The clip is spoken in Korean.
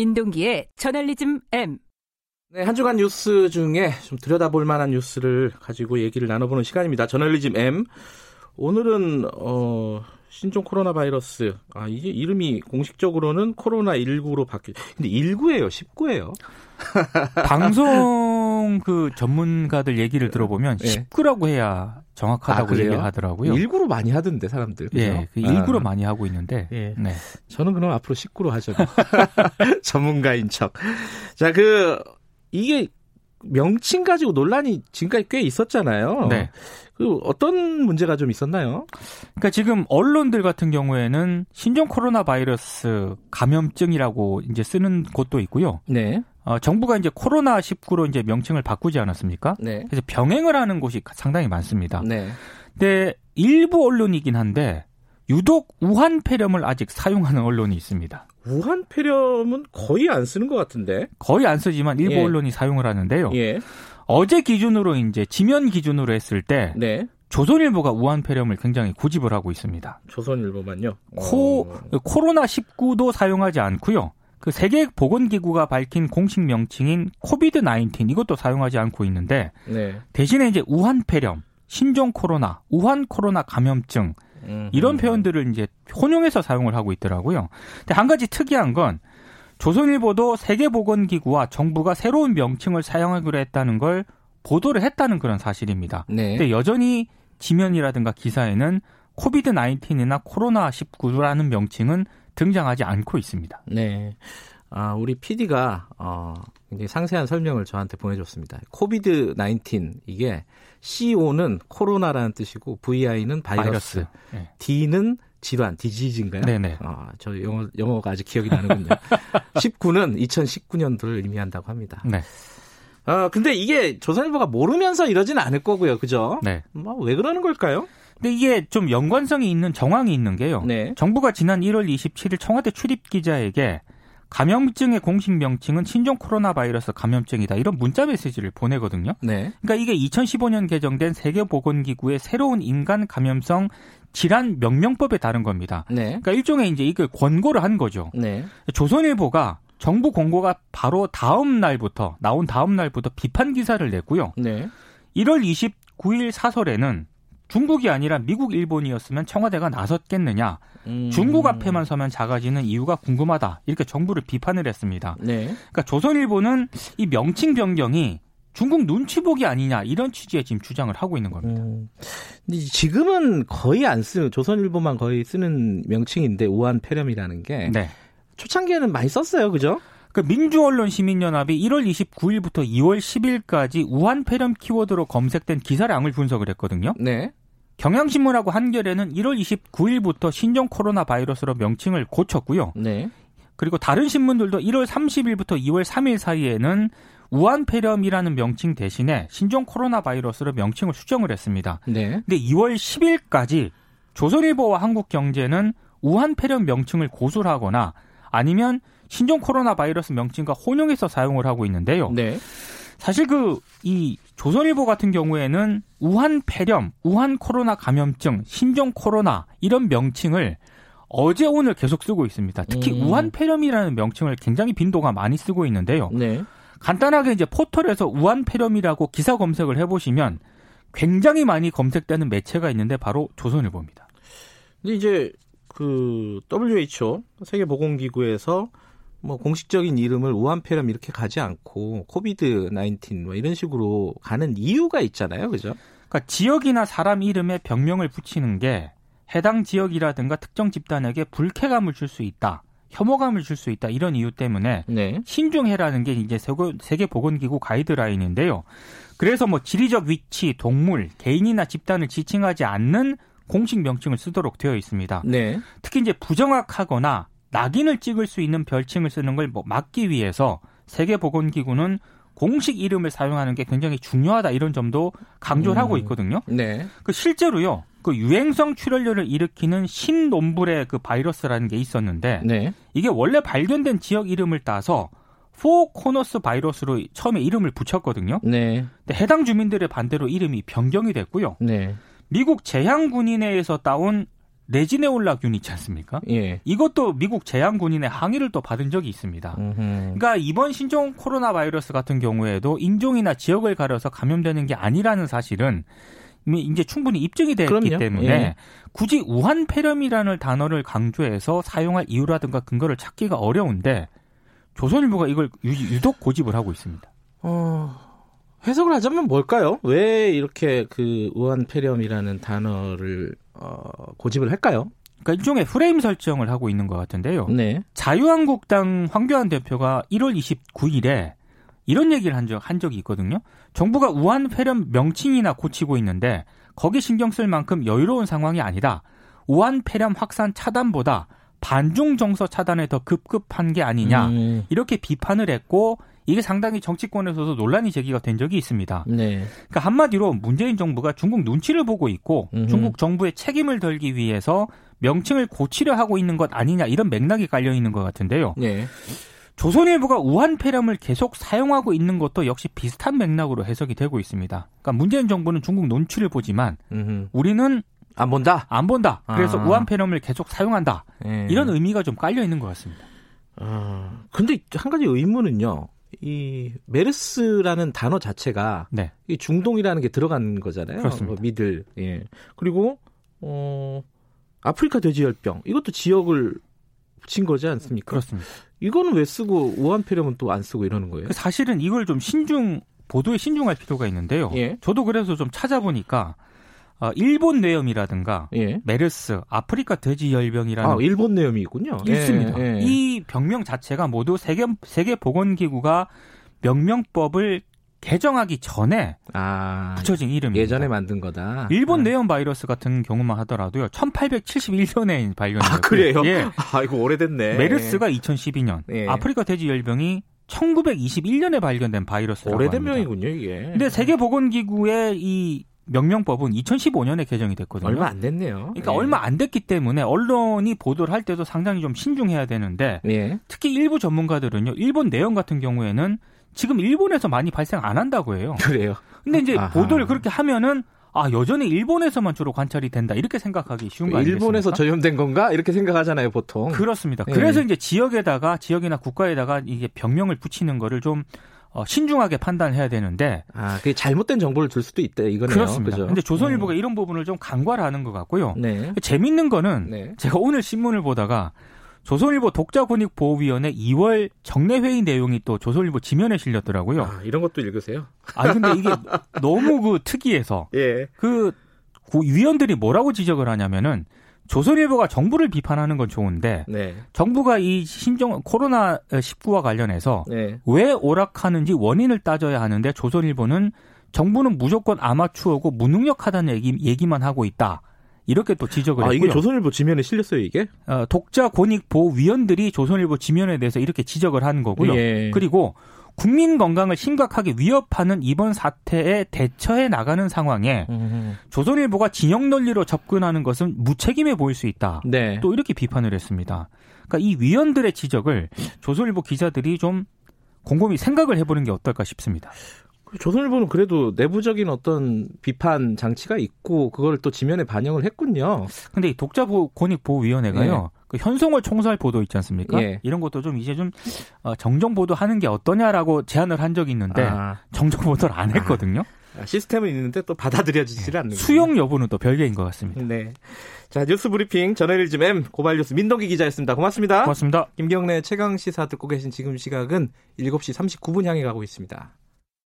민동기의 저널리즘 M. 네, 한 주간 뉴스 중에 좀 들여다볼 만한 뉴스를 가지고 얘기를 나눠보는 시간입니다. 저널리즘 M. 오늘은 어, 신종 코로나 바이러스. 아, 이게 이름이 공식적으로는 코로나 19로 바뀌. 근데 19예요, 19예요. 방송 그 전문가들 얘기를 들어보면 네. 19라고 해야 정확하다고 아? 얘기를 하더라고요. 19로 많이 하던데 사람들. 그죠? 예, 그 일부러 아, 많이 하고 있는데. 예. 네. 저는 그럼 앞으로 19로 하죠. 전문가인 척. 자, 그 이게 명칭 가지고 논란이 지금까지 꽤 있었잖아요. 네. 그 어떤 문제가 좀 있었나요? 그러니까 지금 언론들 같은 경우에는 신종 코로나 바이러스 감염증이라고 이제 쓰는 곳도 있고요. 네. 어, 정부가 이제 코로나 19로 이제 명칭을 바꾸지 않았습니까? 네. 그래서 병행을 하는 곳이 상당히 많습니다. 네. 근데 일부 언론이긴 한데 유독 우한 폐렴을 아직 사용하는 언론이 있습니다. 우한 폐렴은 거의 안 쓰는 것 같은데. 거의 안 쓰지만 일부 예. 언론이 사용을 하는데요. 예. 어제 기준으로 이제 지면 기준으로 했을 때 네. 조선일보가 우한 폐렴을 굉장히 고집을 하고 있습니다. 조선일보만요. 코 어. 코로나 19도 사용하지 않고요. 그 세계 보건기구가 밝힌 공식 명칭인 코비드 19 이것도 사용하지 않고 있는데 네. 대신에 이제 우한 폐렴, 신종 코로나, 우한 코로나 감염증 음. 이런 표현들을 이제 혼용해서 사용을 하고 있더라고요. 근데 한 가지 특이한 건 조선일보도 세계보건기구와 정부가 새로운 명칭을 사용하기로 했다는 걸 보도를 했다는 그런 사실입니다. 네. 근데 여전히 지면이라든가 기사에는 COVID 19이나 코로나 19라는 명칭은 등장하지 않고 있습니다. 네. 아, 우리 PD가 어, 굉장히 상세한 설명을 저한테 보내줬습니다. COVID 19 이게 CO는 코로나라는 뜻이고 VI는 바이러스, 네. D는 질환, 디지즈인가요? 네네. 아, 저 영어 영어가 아직 기억이 나는군요. 19는 2019년도를 의미한다고 합니다. 네. 아, 근데 이게 조선일보가 모르면서 이러지는 않을 거고요. 그죠? 네. 뭐 왜 그러는 걸까요? 근데 이게 좀 연관성이 있는 정황이 있는 게요. 네. 정부가 지난 1월 27일 청와대 출입 기자에게 감염증의 공식 명칭은 신종 코로나 바이러스 감염증이다. 이런 문자 메시지를 보내거든요. 네. 그러니까 이게 2015년 개정된 세계보건기구의 새로운 인간 감염성 질환 명명법에 따른 겁니다. 네. 그러니까 일종의 이제 이걸 권고를 한 거죠. 네. 조선일보가 정부 공고가 바로 다음 날부터 나온 다음 날부터 비판 기사를 냈고요. 네. 1월 29일 사설에는 중국이 아니라 미국, 일본이었으면 청와대가 나섰겠느냐. 음. 중국 앞에만 서면 작아지는 이유가 궁금하다. 이렇게 정부를 비판을 했습니다. 네. 그러니까 조선일보는 이 명칭 변경이 중국 눈치 보기 아니냐 이런 취지의 지금 주장을 하고 있는 겁니다. 음, 근데 지금은 거의 안 쓰는 조선일보만 거의 쓰는 명칭인데 우한 폐렴이라는 게 네. 초창기에는 많이 썼어요, 그죠? 그 민주언론 시민연합이 1월 29일부터 2월 10일까지 우한 폐렴 키워드로 검색된 기사량을 분석을 했거든요. 네. 경향신문하고 한겨레는 1월 29일부터 신종 코로나 바이러스로 명칭을 고쳤고요. 네. 그리고 다른 신문들도 1월 30일부터 2월 3일 사이에는 우한 폐렴이라는 명칭 대신에 신종 코로나 바이러스로 명칭을 수정을 했습니다. 네. 근데 2월 10일까지 조선일보와 한국경제는 우한 폐렴 명칭을 고수를 하거나 아니면 신종 코로나 바이러스 명칭과 혼용해서 사용을 하고 있는데요. 네. 사실 그 이 조선일보 같은 경우에는 우한 폐렴, 우한 코로나 감염증, 신종 코로나 이런 명칭을 어제 오늘 계속 쓰고 있습니다. 특히 음. 우한 폐렴이라는 명칭을 굉장히 빈도가 많이 쓰고 있는데요. 네. 간단하게 이제 포털에서 우한 폐렴이라고 기사 검색을 해보시면 굉장히 많이 검색되는 매체가 있는데 바로 조선일보입니다. 근데 이제 그 WHO 세계보건기구에서 뭐 공식적인 이름을 우한 폐렴 이렇게 가지 않고 코비드 19뭐 이런 식으로 가는 이유가 있잖아요, 그죠? 그러니까 지역이나 사람 이름에 병명을 붙이는 게 해당 지역이라든가 특정 집단에게 불쾌감을 줄 수 있다. 혐오감을 줄 수 있다. 이런 이유 때문에 네. 신중해라는 게 이제 세계- 세계보건기구 가이드라인인데요. 그래서 뭐 지리적 위치, 동물, 개인이나 집단을 지칭하지 않는 공식 명칭을 쓰도록 되어 있습니다. 네. 특히 이제 부정확하거나 낙인을 찍을 수 있는 별칭을 쓰는 걸 뭐 막기 위해서 세계보건기구는 공식 이름을 사용하는 게 굉장히 중요하다 이런 점도 강조를 음. 하고 있거든요. 네. 그 실제로요. 그 유행성 출혈열을 일으키는 신놈불의 그 바이러스라는 게 있었는데 네. 이게 원래 발견된 지역 이름을 따서 포코너스 바이러스로 처음에 이름을 붙였거든요. 네. 근데 해당 주민들의 반대로 이름이 변경이 됐고요. 네. 미국 제향군인회에서 따온 레지네올라균 있지 않습니까? 예. 이것도 미국 제한군인의 항의를 또 받은 적이 있습니다. 음흠. 그러니까 이번 신종 코로나 바이러스 같은 경우에도 인종이나 지역을 가려서 감염되는 게 아니라는 사실은 이미 이제 충분히 입증이 됐기 그럼요. 때문에 예. 굳이 우한 폐렴이라는 단어를 강조해서 사용할 이유라든가 근거를 찾기가 어려운데 조선일보가 이걸 유- 유독 고집을 하고 있습니다. 어, 해석을 하자면 뭘까요? 왜 이렇게 그 우한 폐렴이라는 단어를 어, 고집을 할까요? 그러니까 일종의 프레임 설정을 하고 있는 것 같은데요. 네. 자유한국당 황교안 대표가 1월 29일에 이런 얘기를 한, 적, 한 적이 있거든요. 정부가 우한 폐렴 명칭이나 고치고 있는데 거기 신경 쓸 만큼 여유로운 상황이 아니다. 우한 폐렴 확산 차단보다 반중 정서 차단에 더 급급한 게 아니냐. 음, 이렇게 비판을 했고 이게 상당히 정치권에서도 논란이 제기가 된 적이 있습니다. 네. 그러니까 한마디로 문재인 정부가 중국 눈치를 보고 있고 음흠. 중국 정부의 책임을 덜기 위해서 명칭을 고치려 하고 있는 것 아니냐 이런 맥락이 깔려 있는 것 같은데요. 네. 조선일보가 우한 폐렴을 계속 사용하고 있는 것도 역시 비슷한 맥락으로 해석이 되고 있습니다. 그러니까 문재인 정부는 중국 눈치를 보지만 음흠. 우리는 안 본다. 안 본다. 그래서 아. 우한 폐렴을 계속 사용한다. 예. 이런 의미가 좀 깔려 있는 것 같습니다. 아, 근데 한 가지 의문은요. 이 메르스라는 단어 자체가 네. 이 중동이라는 게 들어간 거잖아요. 그렇습니다. 뭐 미들. 예. 그리고 어 아프리카 돼지열병 이것도 지역을 붙인 거지 않습니까? 그렇습니다. 이거는 왜 쓰고 우한폐렴은 또 안 쓰고 이러는 거예요? 그 사실은 이걸 좀 신중 보도에 신중할 필요가 있는데요. 예. 저도 그래서 좀 찾아보니까 어, 일본 뇌염이라든가 예. 메르스, 아프리카 돼지 열병이라는 아, 일본 내염이 있군요. 있습니다. 예, 예. 이 병명 자체가 모두 세계 세계 보건기구가 명명법을 개정하기 전에 아, 붙여진 이름입니다. 예전에 만든 거다. 일본 아. 뇌염 바이러스 같은 경우만 하더라도요. 1871년에 발견됐고 아, 그래요? 예. 아, 이거 오래됐네. 메르스가 2012년, 예. 아프리카 돼지 열병이 1921년에 발견된 바이러스라고 오래된 합니다. 병이군요, 이게. 근데 세계 보건기구의 이 명명법은 2015년에 개정이 됐거든요. 얼마 안 됐네요. 그러니까 예. 얼마 안 됐기 때문에 언론이 보도를 할 때도 상당히 좀 신중해야 되는데 예. 특히 일부 전문가들은요. 일본 내용 같은 경우에는 지금 일본에서 많이 발생 안 한다고 해요. 그래요. 근데 이제 아하. 보도를 그렇게 하면은 아 여전히 일본에서만 주로 관찰이 된다 이렇게 생각하기 쉬운 거 아니겠습니까? 일본에서 전염된 건가? 이렇게 생각하잖아요, 보통. 그렇습니다. 예. 그래서 이제 지역에다가 지역이나 국가에다가 이게 병명을 붙이는 거를 좀 어, 신중하게 판단해야 되는데 아, 그게 잘못된 정보를 줄 수도 있다, 이거네요. 그렇습니다. 그죠? 근데 조선일보가 이런 부분을 좀 간과를 하는 것 같고요. 음. 네. 재밌는 거는 네. 제가 오늘 신문을 보다가 조선일보 독자권익보호위원회 2월 정례회의 내용이 또 조선일보 지면에 실렸더라고요. 아, 이런 것도 읽으세요? 아 근데 이게 너무 그 특이해서 예. 그, 그 위원들이 뭐라고 지적을 하냐면은 조선일보가 정부를 비판하는 건 좋은데 네. 정부가 이 신종 코로나 19와 관련해서 네. 왜 오락하는지 원인을 따져야 하는데 조선일보는 정부는 무조건 아마추어고 무능력하다는 얘기, 얘기만 하고 있다. 이렇게 또 지적을 아, 했고요. 이게 조선일보 지면에 실렸어요, 이게? 어, 독자 권익 보호 위원들이 조선일보 지면에 대해서 이렇게 지적을 하는 거고요. 예. 그리고 국민 건강을 심각하게 위협하는 이번 사태에 대처해 나가는 상황에 음. 조선일보가 진영 논리로 접근하는 것은 무책임해 보일 수 있다. 네. 또 이렇게 비판을 했습니다. 그러니까 이 위원들의 지적을 조선일보 기자들이 좀 곰곰이 생각을 해보는 게 어떨까 싶습니다. 조선일보는 그래도 내부적인 어떤 비판 장치가 있고 그걸 또 지면에 반영을 했군요. 근데 이 독자 보- 권익 보호위원회가요. 그 현송월 총살 보도 있지 않습니까? 예. 이런 것도 좀 이제 좀 어, 정정 보도하는 게 어떠냐라고 제안을 한 적이 있는데 아, 정정 보도를 안 했거든요. 시스템은 있는데 또 받아들여지질 않는 수용 여부는 또 별개인 것 같습니다. 네. 자, 뉴스 브리핑 전해일즘 M 고발 뉴스 민동기 기자였습니다. 고맙습니다. 고맙습니다. 김경래 최강 시사 듣고 계신 지금 시각은 7시 39분 향해 가고 있습니다.